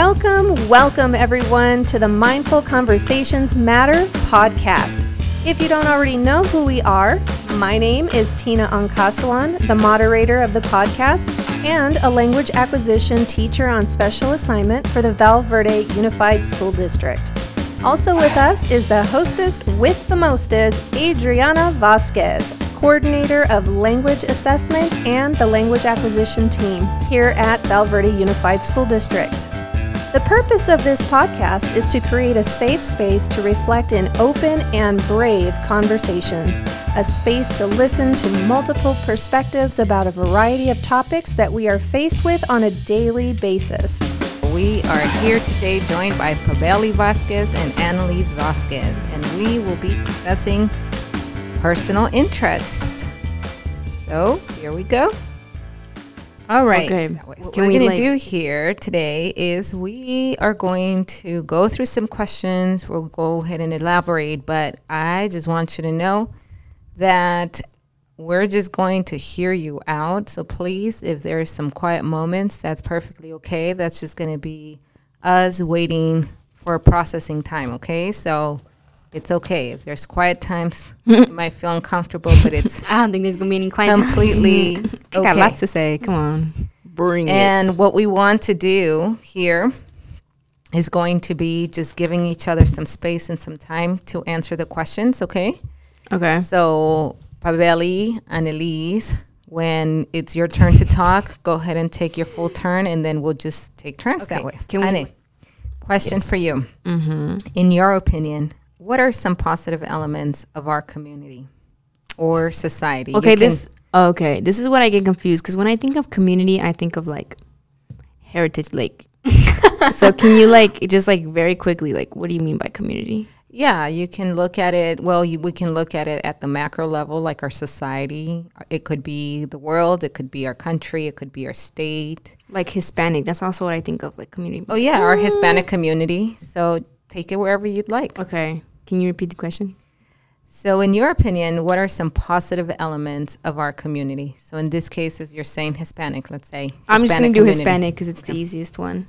Welcome, welcome everyone to the Mindful Conversations Matter podcast. If you don't already know who we are, my name is Tina Ankaswan, the moderator of the podcast and a language acquisition teacher on special assignment for the Val Verde Unified School District. Also with us is the hostess with the mostest, Adriana Vasquez, coordinator of language assessment and the language acquisition team here at Val Verde Unified School District. The purpose of this podcast is to create a safe space to reflect in open and brave conversations, a space to listen to multiple perspectives about a variety of topics that we are faced with on a daily basis. We are here today joined by Pabelly Vasquez and Anelysse Vasquez, and we will be discussing personal interest. So here we go. All right. Okay. What Can we're going to like- do here today is we are going to go through some questions. We'll go ahead and elaborate, but I just want you to know that we're just going to hear you out. So please, if there's some quiet moments, that's perfectly okay. That's just going to be us waiting for processing time, okay? So it's okay. If there's quiet times, you might feel uncomfortable, but it's I don't think there's gonna be any quiet time. completely I got lots to say. Come on, bring it. And what we want to do here is going to be just giving each other some space and some time to answer the questions, okay? Okay. So, Pabelly, Anelysse, when it's your turn to talk, go ahead and take your full turn and then we'll just take turns that way. Can we- Annie, question for you. Mm-hmm. In your opinion, what are some positive elements of our community or society? Okay. can- This. Okay. This is what I get confused because when I think of community, I think of like Heritage Lake. so can you like just like very quickly like what do you mean by community? Yeah, you can look at it. Well, you, we can look at it at the macro level, like our society. It could be the world. It could be our country. It could be our state. Like Hispanic. That's also what I think of like community. Oh yeah, our Hispanic community. So take it wherever you'd like. Okay. Can you repeat the question? So, in your opinion, what are some positive elements of our community? So, in this case, as you're saying Hispanic, let's say. I'm just gonna do. Hispanic because it's the easiest one.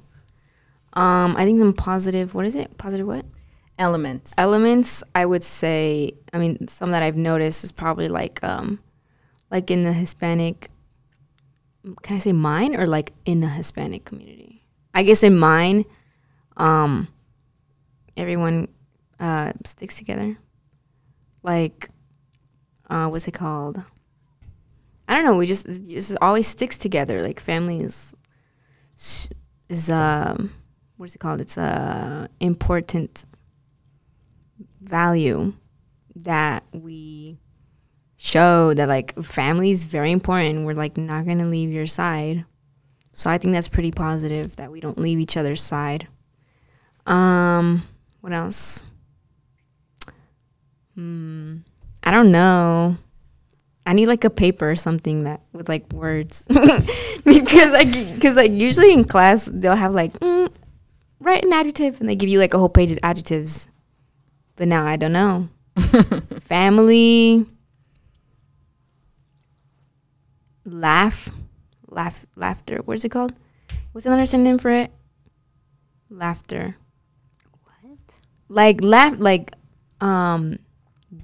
Um, I think some positive. What is it? Positive what? elements. elements i would say i mean some that i've noticed is probably like um like in the hispanic can i say mine or like in the hispanic community i guess in mine um everyone uh sticks together like uh what's it called i don't know we just it just always sticks together like family is is um what is it called it's a important value that we show that like family is very important. We're like not gonna leave your side. So I think that's pretty positive that we don't leave each other's side. Um, what else? Hmm, I don't know. I need like a paper or something that with like words because like because like usually in class they'll have like mm, write an adjective and they give you like a whole page of adjectives but now I don't know. Family, laugh, laugh, laughter. What is it called? What's another synonym for it? Laughter. Like laugh, like um,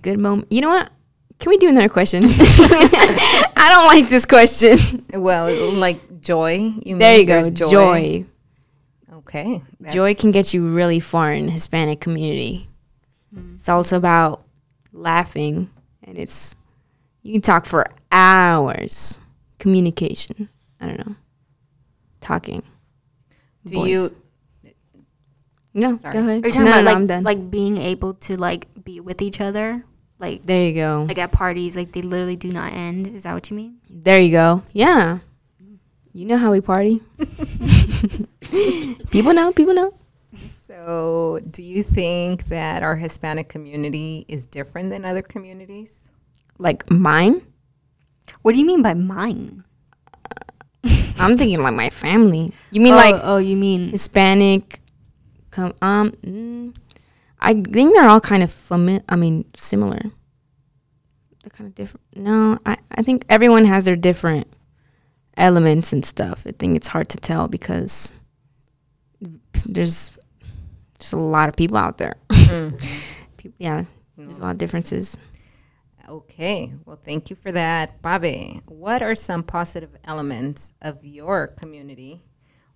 good moment. You know what? Can we do another question? I don't like this question. well, like joy. You there mean you go. there's Joy. Okay. Joy can get you really far in Hispanic community. It's also about laughing, and it's you can talk for hours. Communication. I don't know. Talking. Do you? Voice. No, Sorry. go ahead. Are you talking no, about no, like I'm done. like being able to like be with each other, like there you go. like at parties, like they literally do not end? Is that what you mean? there you go. Yeah. You know how we party. people know. People know. So, do you think that our Hispanic community is different than other communities? Like mine. What do you mean by mine? Uh, I'm thinking like my family. You mean oh, like oh, you mean Hispanic. Come, um, mm, I think they're all kind of fami- I mean, similar. They're kind of different. No, I, I think everyone has their different elements and stuff. I think it's hard to tell because there's there's a lot of people out there. Peop- yeah, there's a lot of differences. Okay, well, thank you for that, Bobby. What are some positive elements of your community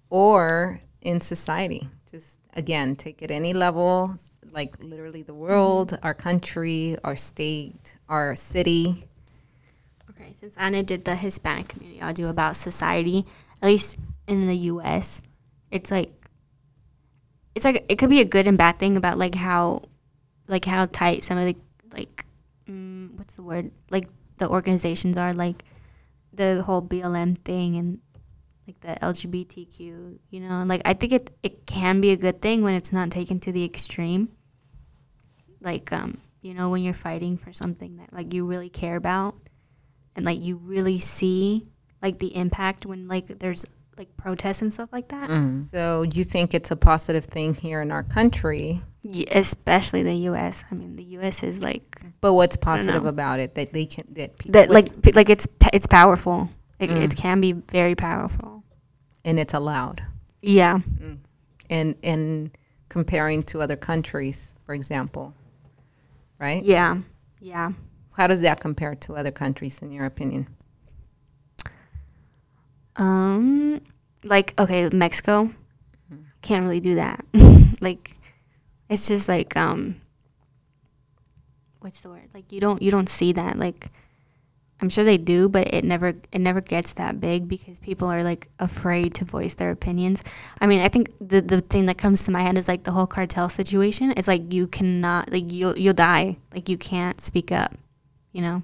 or in society? Just again, take it any level, like literally the world, our country, our state, our city. Okay, since Anna did the Hispanic community, I'll do about society. At least in the U.S., it's like it's like it could be a good and bad thing about like how like how tight some of the like mm, what's the word like the organizations are like the whole BLM thing and like the LGBTQ. You know, like I think it it can be a good thing when it's not taken to the extreme. Like um, you know, when you're fighting for something that like you really care about and like you really see like the impact when like there's like protests and stuff like that. So you think it's a positive thing here in our country, Yeah, especially the U.S. I mean, the U.S. is like but what's positive about it that they can that people that like like it's it's powerful. It, it can be very powerful. And it's allowed. Yeah. and and comparing to other countries, for example, right? Yeah. Yeah. How does that compare to other countries, in your opinion? Um, like okay, Mexico can't really do that. like, it's just like um, what's the word? Like you don't you don't see that. Like, I'm sure they do, but it never it never gets that big because people are like afraid to voice their opinions. I mean, I think the the thing that comes to my head is like the whole cartel situation. It's like you cannot like you'll you'll die. Like you can't speak up. You know,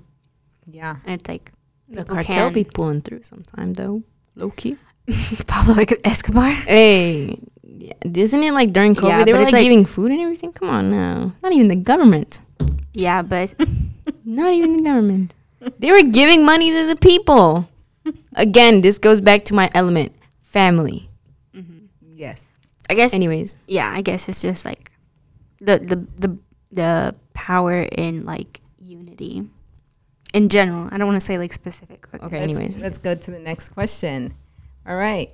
Yeah, and it's like The cartel can. be pulling through sometime though. Low key. Pablo Escobar. Hey, yeah, isn't it like during COVID Yeah, they were like, like- giving food and everything? Come on now, not even the government. Yeah, but Not even the government. They were giving money to the people. Again, this goes back to my element family. Mm-hmm. yes. I guess Anyways, yeah, I guess it's just like the the the the power in like unity in general. I don't want to say like specific. okay. Let's- anyways, let's go to the next question. All right.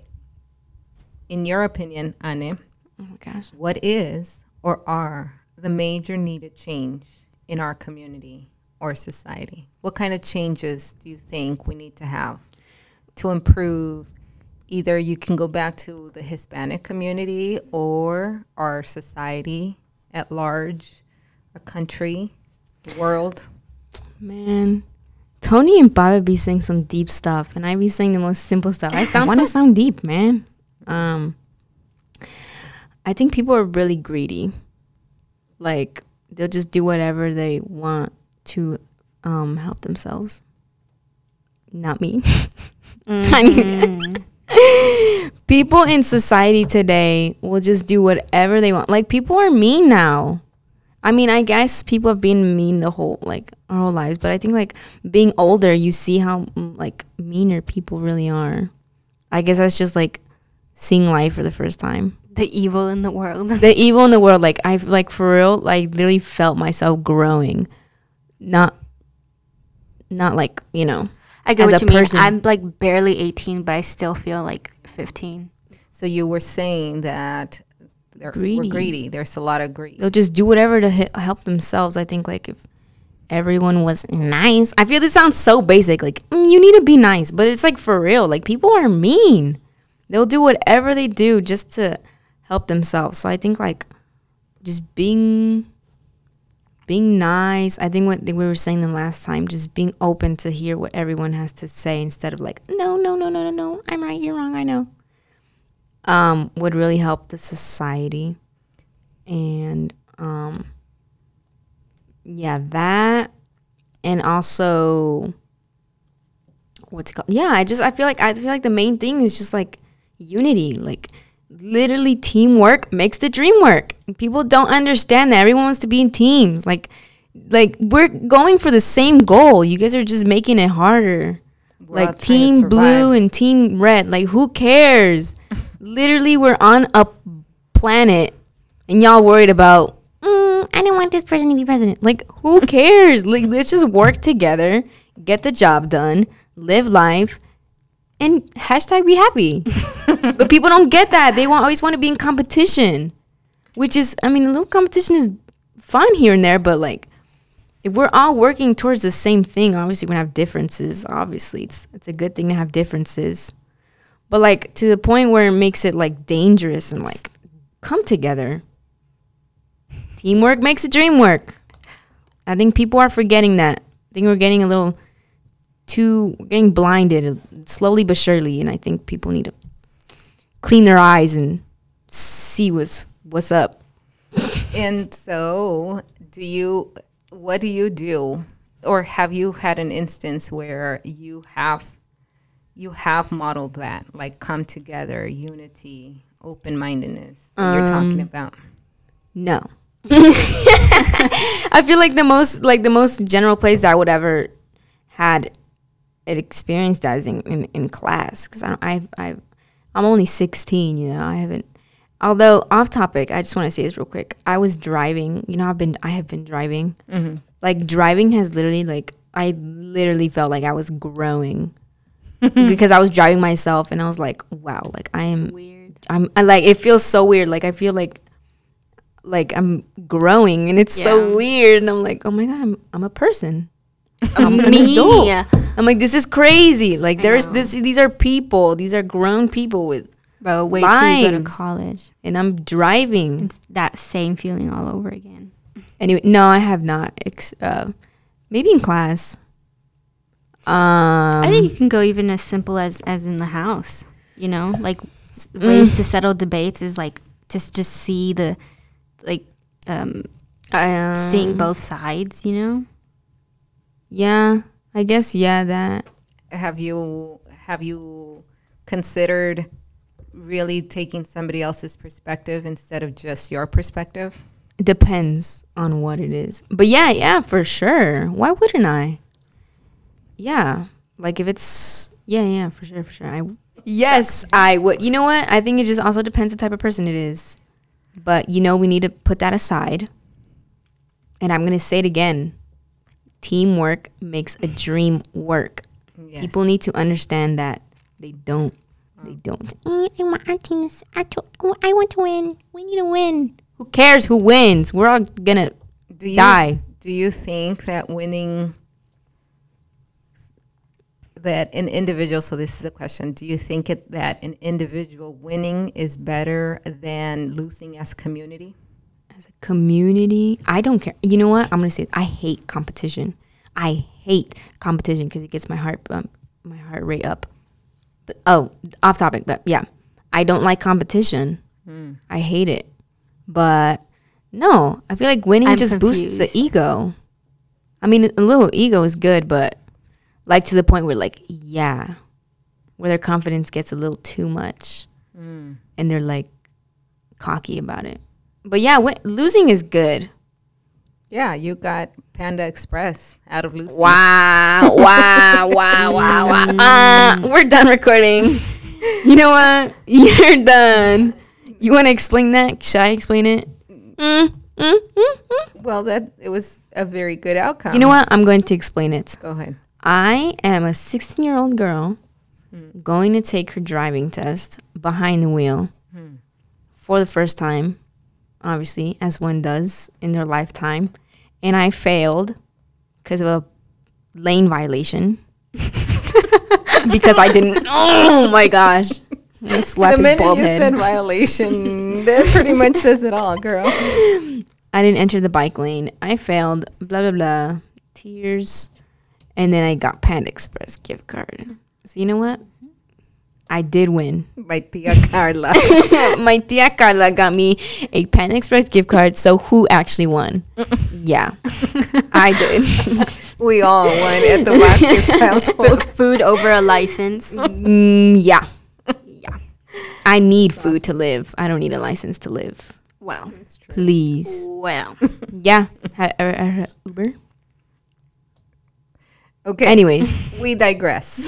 In your opinion, Anne, oh my gosh, what is or are the major needed change in our community or society? What kind of changes do you think we need to have to improve? Either you can go back to the Hispanic community or our society at large, our country, the world. man. Tony and Baba be saying some deep stuff, and I be saying the most simple stuff. I want to sound deep, man. Um, I think people are really greedy. Like they'll just do whatever they want to um, help themselves. Not me. I mean, people in society today will just do whatever they want. Like people are mean now. I mean, I guess people have been mean the whole like our whole lives, but I think like being older, you see how mm, like meaner people really are. I guess that's just like seeing life for the first time. The evil in the world. The evil in the world, like I've like for real, like literally felt myself growing, not, not like you know. I get as what a you mean. person. I'm like barely 18, but I still feel like 15. So you were saying that they're Greedy. we're greedy. There's a lot of greed. they'll just do whatever to he- help themselves. I think like if everyone was nice, I feel this sounds so basic. Like mm, you need to be nice, but it's like for real. Like people are mean. They'll do whatever they do just to help themselves. So I think like just being being nice. I think what we were saying the last time, just being open to hear what everyone has to say instead of like no, no, no, no, no, no. I'm right, you're wrong. I know. Um, would really help the society and um yeah that and also what's called yeah i just i feel like i feel like the main thing is just like unity like literally teamwork makes the dream work. People don't understand that. Everyone wants to be in teams. Like like we're going for the same goal. You guys are just making it harder. We're like team blue and team red. Like who cares? Literally we're on a planet and y'all worried about mm, i don't want this person to be president. Like who cares? Like let's just work together get the job done live life and hashtag be happy. but people don't get that. They want always want to be in competition, which is, I mean, a little competition is fun here and there, but like, if we're all working towards the same thing, obviously we're gonna have differences. Obviously, it's it's a good thing to have differences, but like to the point where it makes it like dangerous and like come together. Teamwork makes the dream work. I think people are forgetting that. I think we're getting a little too getting blinded slowly but surely, and I think people need to clean their eyes and see what's what's up. And so, do you? What do you do, or have you had an instance where you have you have modeled that, like come together, unity, open mindedness that you're um, talking about? No. I feel like the most like the most general place that I would ever had experienced as in, in, in class because I I've, I've I'm only 16 you know I haven't although off topic I just want to say this real quick I was driving you know I've been I have been driving mm-hmm. like driving has literally like I literally felt like I was growing because I was driving myself and I was like wow like I am Weird. I'm I like it feels so weird. Like I feel like like I'm growing and it's Yeah. so weird and I'm like, "Oh my god, I'm I'm a person." I'm an adult. Me. I'm like, "This is crazy." Like I there's know. this these are people. These are grown people with Bro, wait till you go to college. and I'm driving. It's that same feeling all over again. Anyway, no, I have not. Ex- uh, maybe in class. Um I think you can go even as simple as as in the house. You know, like s- ways to settle debates is like just just see the like um I, um, seeing both sides. You know. Yeah, I guess yeah that. Have you have you considered really taking somebody else's perspective instead of just your perspective? It depends on what it is. But yeah, yeah, for sure. Why wouldn't I? Yeah. Like if it's yeah, yeah, for sure, for sure. I Yes, I would. You know what? I think it just also depends the type of person it is. But you know, we need to put that aside. And I'm going to say it again. Teamwork makes a dream work. Yes. People need to understand that they don't. They don't. "Uh, I want our teams. I want to win. We need to win. Who cares who wins? We're all gonna do you, die. Do you think that winning that an individual so this is a question do you think it, that an individual winning is better than losing as community as a community. I don't care. You know what? I'm gonna say it. I hate competition. I hate competition because it gets my heart um, my heart rate up. But oh, off topic. But yeah, I don't like competition. I hate it. But no, I feel like winning I'm just boosts the ego. I mean, a little ego is good, but like to the point where like yeah, where their confidence gets a little too much, and they're like cocky about it. But yeah, losing is good. yeah you got panda express out of losing Wow, wow, wow, wow, wow. Uh, we're done recording. You know what? You're done. You want to explain that? Should I explain it? Mm, mm, mm, mm. well that it was a very good outcome You know what? I'm going to explain it. go ahead I am a 16 year old girl going to take her driving test behind the wheel for the first time, obviously, as one does in their lifetime. And I failed because of a lane violation. because I didn't. Oh my gosh. Slap the his minute bald you head. said violation that pretty much says it all girl I didn't enter the bike lane. I failed. Blah blah blah. Tears, and then I got Panda Express gift card. So you know what? I did win. My tia carla My tia Carla got me a Panda Express gift card. So who actually won? yeah, I did. we all won at the Vasquez household Food over a license. Mm, yeah, yeah. I need food to live. I don't need a license to live. Wow. Please. Wow. Yeah. Ha- uh, uh, Uber. okay Anyways, we digress.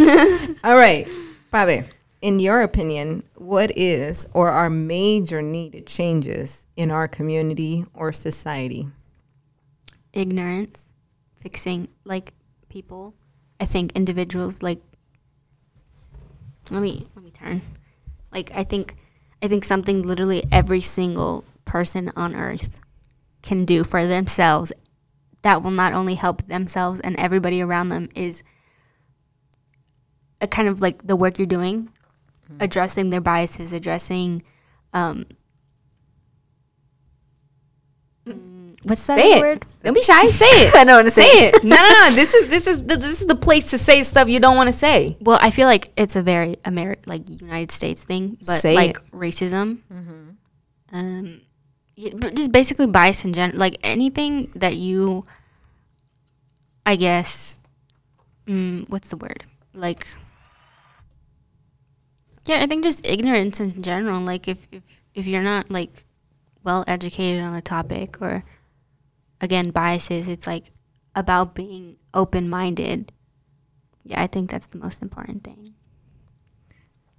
All right, Pabe, in your opinion, what is or are major needed changes in our community or society? Ignorance. Fixing like people. I think individuals like let me let me turn. Like I think I think something literally every single person on earth can do for themselves that will not only help themselves and everybody around them is a kind of like the work you're doing, addressing their biases, addressing um mm, what's that Say it. word? Don't be shy. Say it. I don't want to say it. No, no, no. This is this is the, this is the place to say stuff you don't want to say. Well, I feel like it's a very American, like United States thing, but Say like it. racism, um, yeah, but just basically bias in general. Like anything that you, I guess, mm, what's the word? Like, yeah, I think just ignorance in general. Like if if if you're not like well educated on a topic or again biases, it's like about being open minded. Yeah, I think that's the most important thing.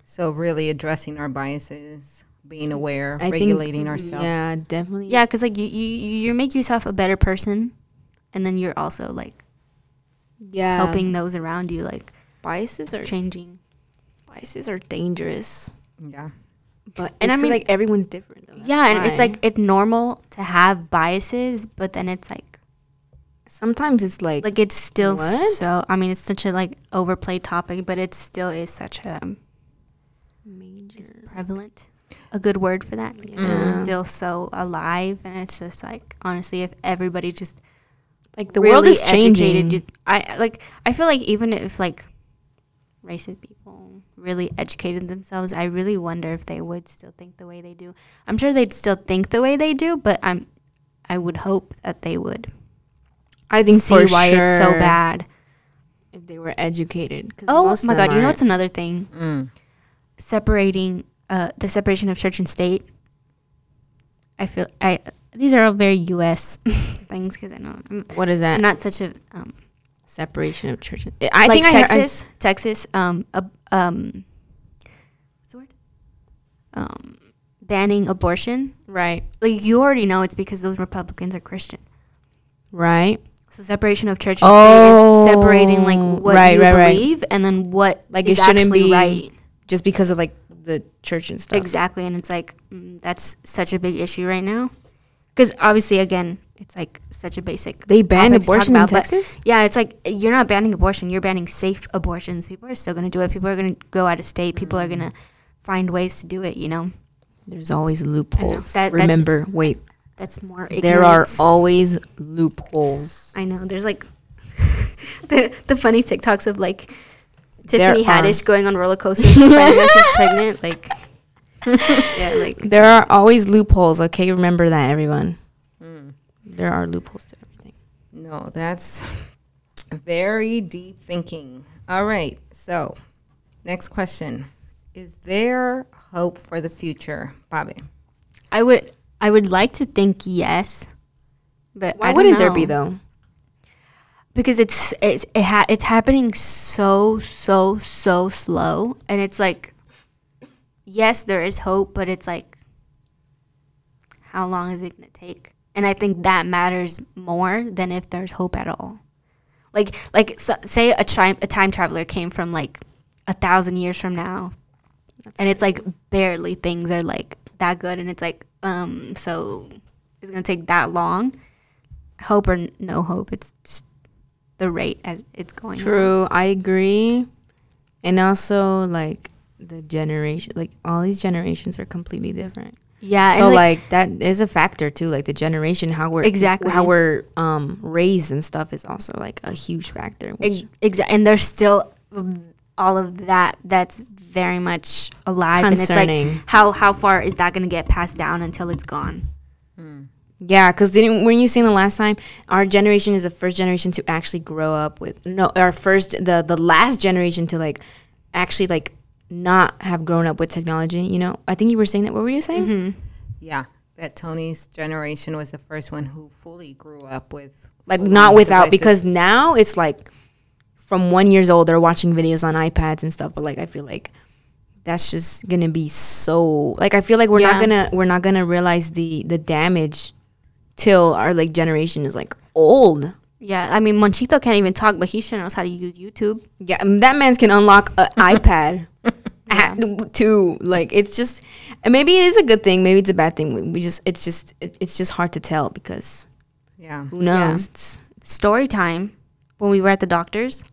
So really addressing our biases, being mm-hmm. aware, I think- regulating mm, ourselves. Yeah, definitely. Yeah, because like you, you you make yourself a better person, and then you're also like yeah. helping those around you like biases are changing. Biases are dangerous, Yeah. but And and I I mean, mean- like everyone's different. Though. Yeah, and it's like it's normal to have biases, but then it's like sometimes it's like like it's still What? so. I mean, it's such a like overplayed topic, but it still is such a um, major. it's prevalent. A good word for that. 'cause Yeah. It's still so alive, and it's just like honestly, if everybody just Like the world is changing. educated. I like. I feel like even if like racist people really educated themselves, I really wonder if they would still think the way they do. I'm sure they'd still think the way they do, but I'm. I would hope that they would I think see for why sure it's so bad. if they were educated. Oh most of my them god! You know aren't. what's another thing? Mm. Separating uh, the separation of church and state. I feel I. These are all very U.S. things because I know I'm, What is that? I'm not such a um, Separation of church. and- I like think I heard- I- Texas, Texas, um, uh, um, what's the word? Um, banning abortion. right, Like you already know it's because those Republicans are Christian. right. So separation of church and state is separating like Oh, what right, you right, right. believe and then what Like, is it shouldn't be right. Just because of like the church and stuff. Exactly, and it's like mm, that's such a big issue right now. Because obviously, again, it's like such a basic. They banned topic to talk abortion in about, but Texas. Yeah, it's like you're not banning abortion; you're banning safe abortions. People are still going to do it. People are going to go out of state. People are mm-hmm. going to find ways to do it. You know, There's always loopholes. That- that's- Remember, wait, that's more. there are ignorance. always loopholes. I know. There's like the the funny TikToks of like There Tiffany are. Haddish going on roller coasters out she's pregnant. Like, yeah, like There are always loopholes. Okay, remember that, everyone. There are loopholes to everything. No, that's very deep thinking. All right. So, next question. Is there hope for the future, Bobby? I would I would like to think yes, but Why I don't wouldn't there be though? Because it's it's it ha- it's happening so so so slow, and it's like, yes, there is hope, but it's like, how long is it gonna take? And I think that matters more than if there's hope at all. Like like so, say a time a time traveler came from like a thousand years from now, and it's like barely things are like that good, and it's like um so it's gonna take that long. Hope or n- no hope, it's the rate as it's going. on. True, I agree. And also like the generation like all these generations are completely different. Yeah, so and like, that is a factor too. Like the generation, how we're Exactly. how we're um raised and stuff is also like a huge factor. Exactly, and there's still um, all of that that's very much alive, and Concerning. it's like how how far is that gonna get passed down until it's gone? yeah, because didn't when you saying the last time our generation is the first generation to actually grow up with no our first the the last generation to like actually like not have grown up with technology. You know, I think you were saying that. What were you saying? Mm-hmm. Yeah, that Tony's generation was the first one who fully grew up with like not without devices. because now it's like from one years old they're watching videos on ipads and stuff but like i feel like that's just gonna be so like i feel like we're not gonna we're not gonna realize the the damage till our like generation is like old Yeah, I mean Monchito can't even talk, but he sure knows how to use YouTube. yeah that man's can unlock an ipad at- too. Like it's just, and maybe it is a good thing. Maybe it's a bad thing. We- just, it's just, it, it's just hard to tell because Yeah. who knows? It's- Story time. When we were at the doctor's,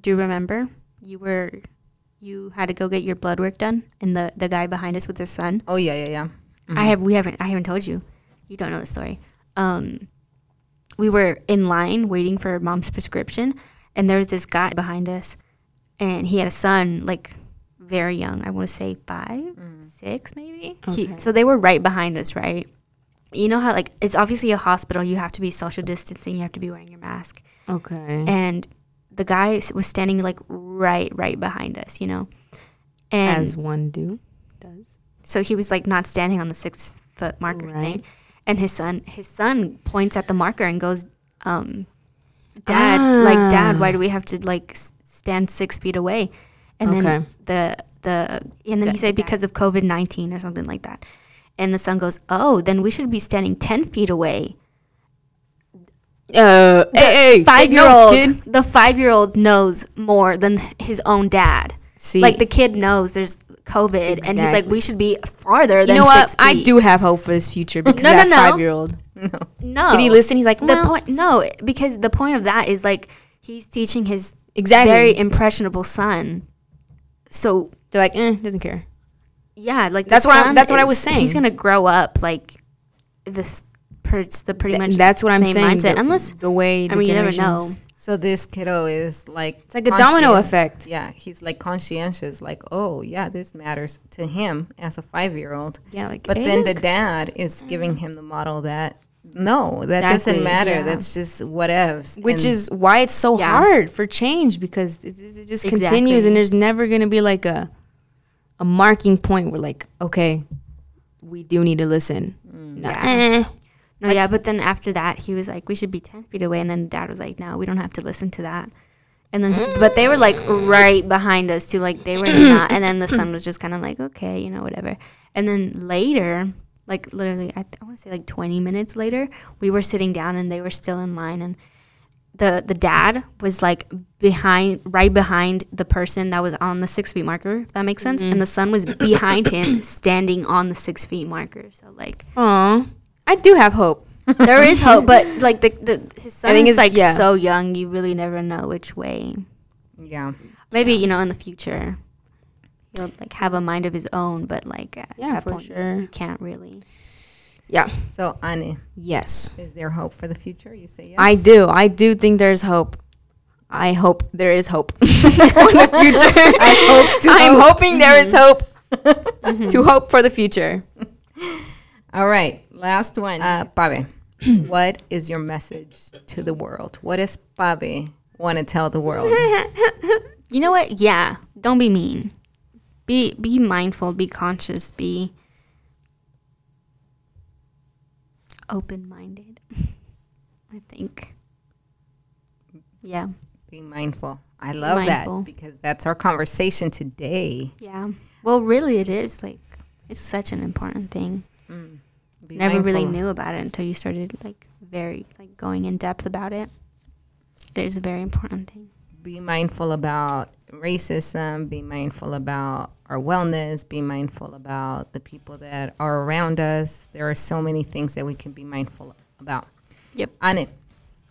do you remember? You were, you had to go get your blood work done, and the the guy behind us with his son. Oh yeah, yeah, yeah. I have we haven't I haven't told you. You don't know the story. Um, we were in line waiting for mom's prescription, and there was this guy behind us, and he had a son like very young. I want to say five, six, maybe. He, Okay. so they were right behind us, right? You know how like it's obviously a hospital. You have to be social distancing. You have to be wearing your mask okay. and the guy was standing like right right behind us you know and As one do does. so he was like not standing on the six foot marker Right. thing and his son his son points at the marker and goes um dad like dad why do we have to like s- stand six feet away and Okay. then the the and then he said because of covid-19 or something like that and the son goes oh then we should be standing 10 feet away Uh, hey, hey, five year notes, old kid. the five year old knows more than his own dad See, like the kid knows there's covid and he's like we should be farther you than know what? six I do have hope for this future because No, that no, no. five year old. no Did he listen? He's like, the point no because the point of that is like he's teaching his exactly. very impressionable son so They're like, eh, doesn't care. yeah like That's what I- son that's what I was saying. he's gonna grow up like this per, the pretty Th- much that's what I'm saying. mindset the, unless the way the I mean you never know So this kiddo is like It's like a domino effect. Yeah, he's like conscientious, like, oh yeah, this matters to him as a five year old. Yeah, like. But hey, then the dad is giving him the model that no, that Exactly, doesn't matter. yeah. That's just whatevs. which And is why it's so Yeah. hard for change because it, it just continues and there's never gonna be like a a marking point where like okay we do need to listen Nah, yeah. eh. No, yeah, but then after that, he was like, "We should be ten feet away," and then Dad was like, "No, we don't have to listen to that." And then, but they were like right behind us too, like they were not. And then the son was just kind of like, "Okay, you know, whatever." And then later, like literally, I, th- I want to say like twenty minutes later, we were sitting down and they were still in line, and the the dad was like behind, right behind the person that was on the six feet marker. If that makes sense. And mm-hmm. the son was behind him, standing on the six feet marker. So like. Aw, I do have hope There is hope, but like the, the his son I think is it's- like yeah. so young, you really never know which way. yeah. Maybe you know in the future, he'll like have a mind of his own, but like at Yeah, that for point, sure. you can't really. yeah So Annie, yes is there hope for the future? You say yes. I do I do think there's hope I hope there is hope for the future I hope to I'm hoping there is hope to hope for the future All right, last one. Uh, Pabe, what is your message to the world? What does Pabe want to tell the world? You know what? Yeah, don't be mean. Be be mindful. Be conscious. Be open minded. I think. Yeah. Be mindful. I love Mindful. that because that's our conversation today. Yeah. Well, really, it is like it's such an important thing. Mm. Be Never really knew about it until you started like very like going in depth about it. It is a very important thing. Be mindful about racism. Be mindful about our wellness. Be mindful about the people that are around us. There are so many things that we can be mindful about. Yep. Anne,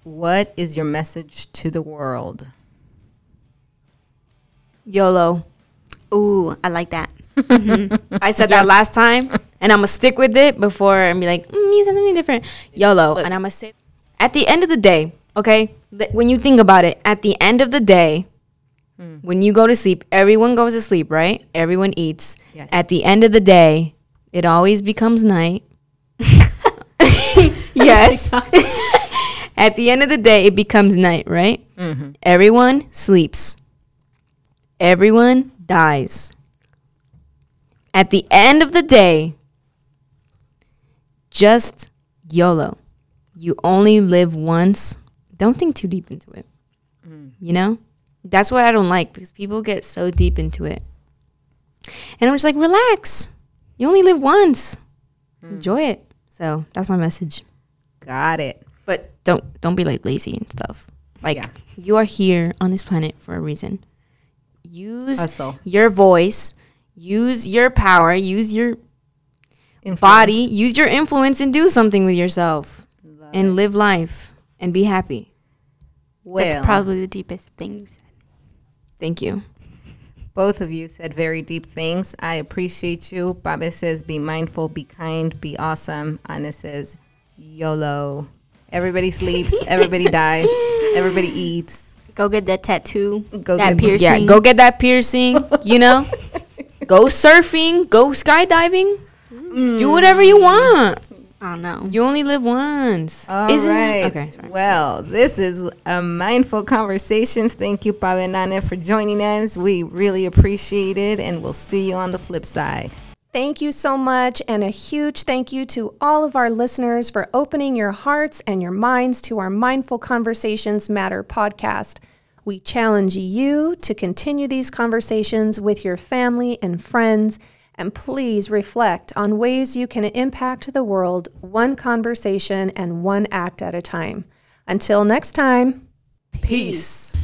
what is your message to the world? YOLO Ooh, I like that. I said that last time, and I'm gonna stick with it before and be like, mm, you said something different. YOLO, and I'm gonna say, at the end of the day, okay, th- when you think about it, at the end of the day, Mm. when you go to sleep, everyone goes to sleep, right? Everyone eats. Yes. At the end of the day, it always becomes night. yes. at the end of the day, it becomes night, right? Mm-hmm. Everyone sleeps. Everyone dies. At the end of the day, just YOLO. You only live once. Don't think too deep into it. Mm. You know? That's what I don't like because people get so deep into it. And I'm just like, relax. You only live once. Hmm. Enjoy it. So that's my message. Got it. But don't don't be like lazy and stuff. Like Yeah. you are here on this planet for a reason. use Hustle. your voice, use your power, use your Influence. body, use your influence, and do something with yourself and live life and be happy. Well, That's probably the deepest thing you've said. Thank you. both of you said very deep things. I appreciate you. Baba says, be mindful, be kind, be awesome. Anna says, YOLO. Everybody sleeps, everybody dies, everybody eats. Go get that tattoo. Go get that get- piercing. Yeah, go get that piercing, you know? go surfing, go skydiving. Mm. Do whatever you want. I don't know. You only live once. All Isn't right. it? Okay, sorry. Well, this is a mindful conversations. Thank you, Baba and Nana, for joining us. We really appreciate it, and we'll see you on the flip side. Thank you so much, and a huge thank you to all of our listeners for opening your hearts and your minds to our Mindful Conversations Matter podcast. We challenge you to continue these conversations with your family and friends, and please reflect on ways you can impact the world one conversation and one act at a time. Until next time, Peace.